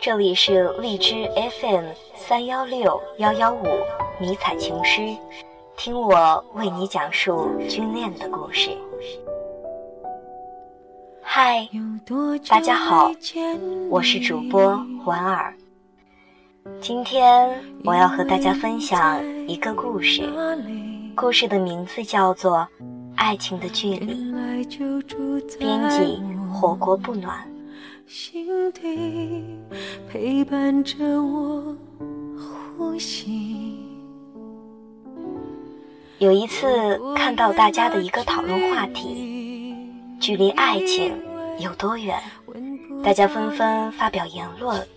这里是荔枝 FM 三幺六幺幺五迷彩情诗，听我为你讲述军恋的故事。嗨，大家好，我是主播婉儿。今天我要和大家分享一个故事，故事的名字叫做《爱情的距离》，编辑火锅不暖。心底陪伴着我呼吸。有一次看到大家的一个讨论话题，距离爱情有多远？大家纷纷发表言论，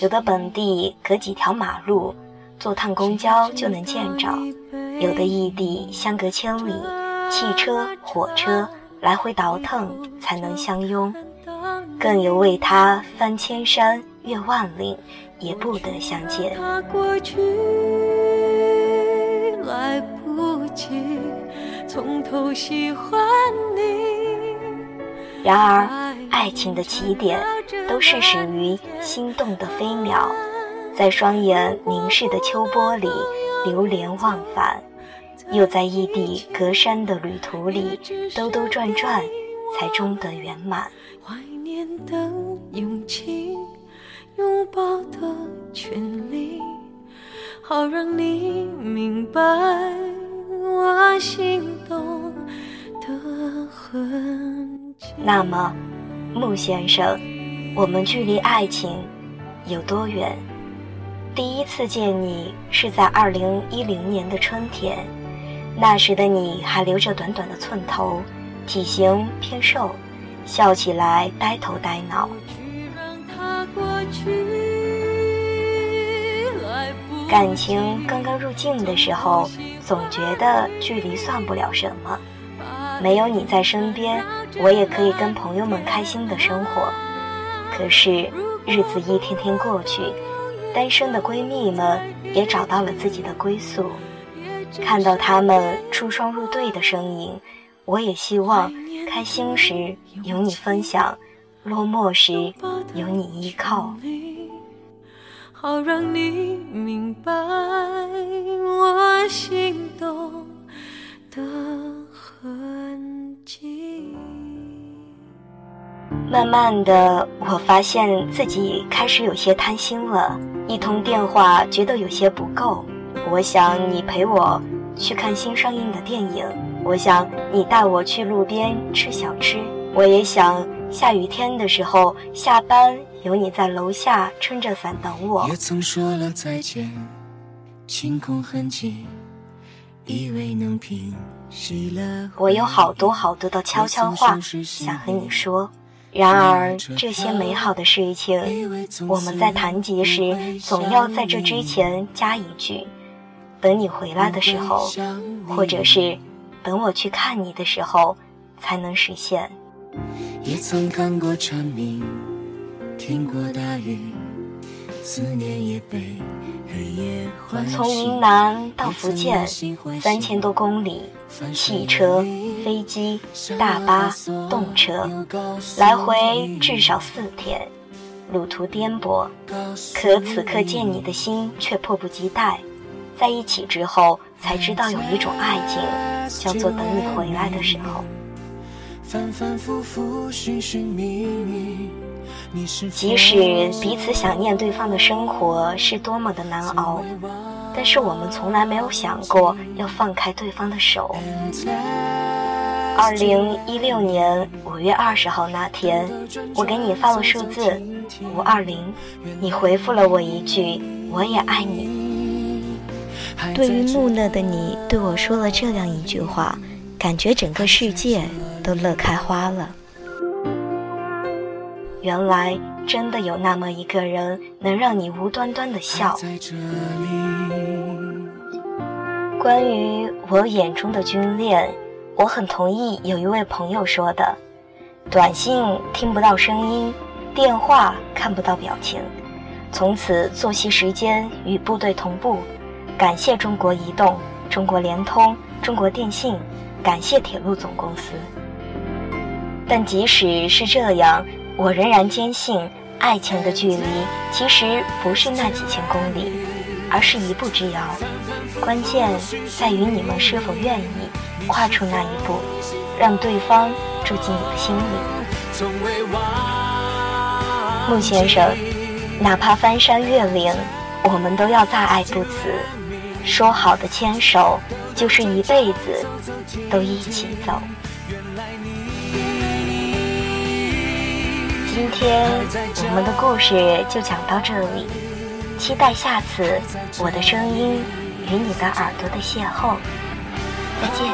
有的本地隔几条马路，坐趟公交就能见着；有的异地相隔千里，汽车、火车来回倒腾才能相拥。更有为他翻千山越万岭，也不得相见。然而，爱情的起点都是始于心动的飞鸟，在双眼凝视的秋波里流连忘返，又在异地隔山的旅途里兜兜转转，才终得圆满。怀念的勇气，拥抱的权利，好让你明白我心动的痕迹。那么，穆先生，我们距离爱情有多远？第一次见你是在二零一零年的春天，那时的你还留着短短的寸头，体型偏瘦。笑起来呆头呆脑，感情刚刚入境的时候，总觉得距离算不了什么。没有你在身边，我也可以跟朋友们开心的生活。可是日子一天天过去，单身的闺蜜们也找到了自己的归宿。看到她们出双入对的身影。我也希望开心时有你分享，落寞时有你依靠。好让你明白我心动的痕迹。慢慢的，我发现自己开始有些贪心了。一通电话觉得有些不够，我想你陪我去看新上映的电影。我想你带我去路边吃小吃，我也想下雨天的时候下班有你在楼下撑着伞等我。也曾说了再见，清空痕迹，以为能平息了。我有好多好多的悄悄话想和你说，然而这些美好的事情，我们在谈及时总要在这之前加一句：等你回来的时候，或者是。等我去看你的时候，才能实现。也曾看过蝉鸣，听过大雨，思念也被黑夜。从云南到福建，三千多公里，汽车、飞机、大巴、动车，来回至少四天，路途颠簸。可此刻见你的心却迫不及待。在一起之后，才知道有一种爱情。叫做等你回来的时候。即使彼此想念对方的生活是多么的难熬，但是我们从来没有想过要放开对方的手。二零一六年五月二十号那天，我给你发了数字五二零，你回复了我一句“我也爱你”。对于木讷的你对我说了这样一句话，感觉整个世界都乐开花了。原来真的有那么一个人能让你无端端的笑。关于我眼中的军恋，我很同意有一位朋友说的：短信听不到声音，电话看不到表情，从此作息时间与部队同步。感谢中国移动、中国联通、中国电信，感谢铁路总公司。但即使是这样，我仍然坚信，爱情的距离其实不是那几千公里，而是一步之遥。关键在于你们是否愿意跨出那一步，让对方住进你的心里。穆先生，哪怕翻山越岭，我们都要再爱不辞。说好的牵手，就是一辈子都一起走。今天我们的故事就讲到这里，期待下次我的声音与你的耳朵的邂逅。再见。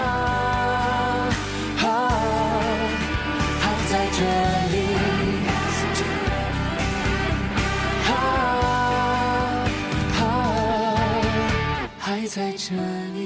在这里。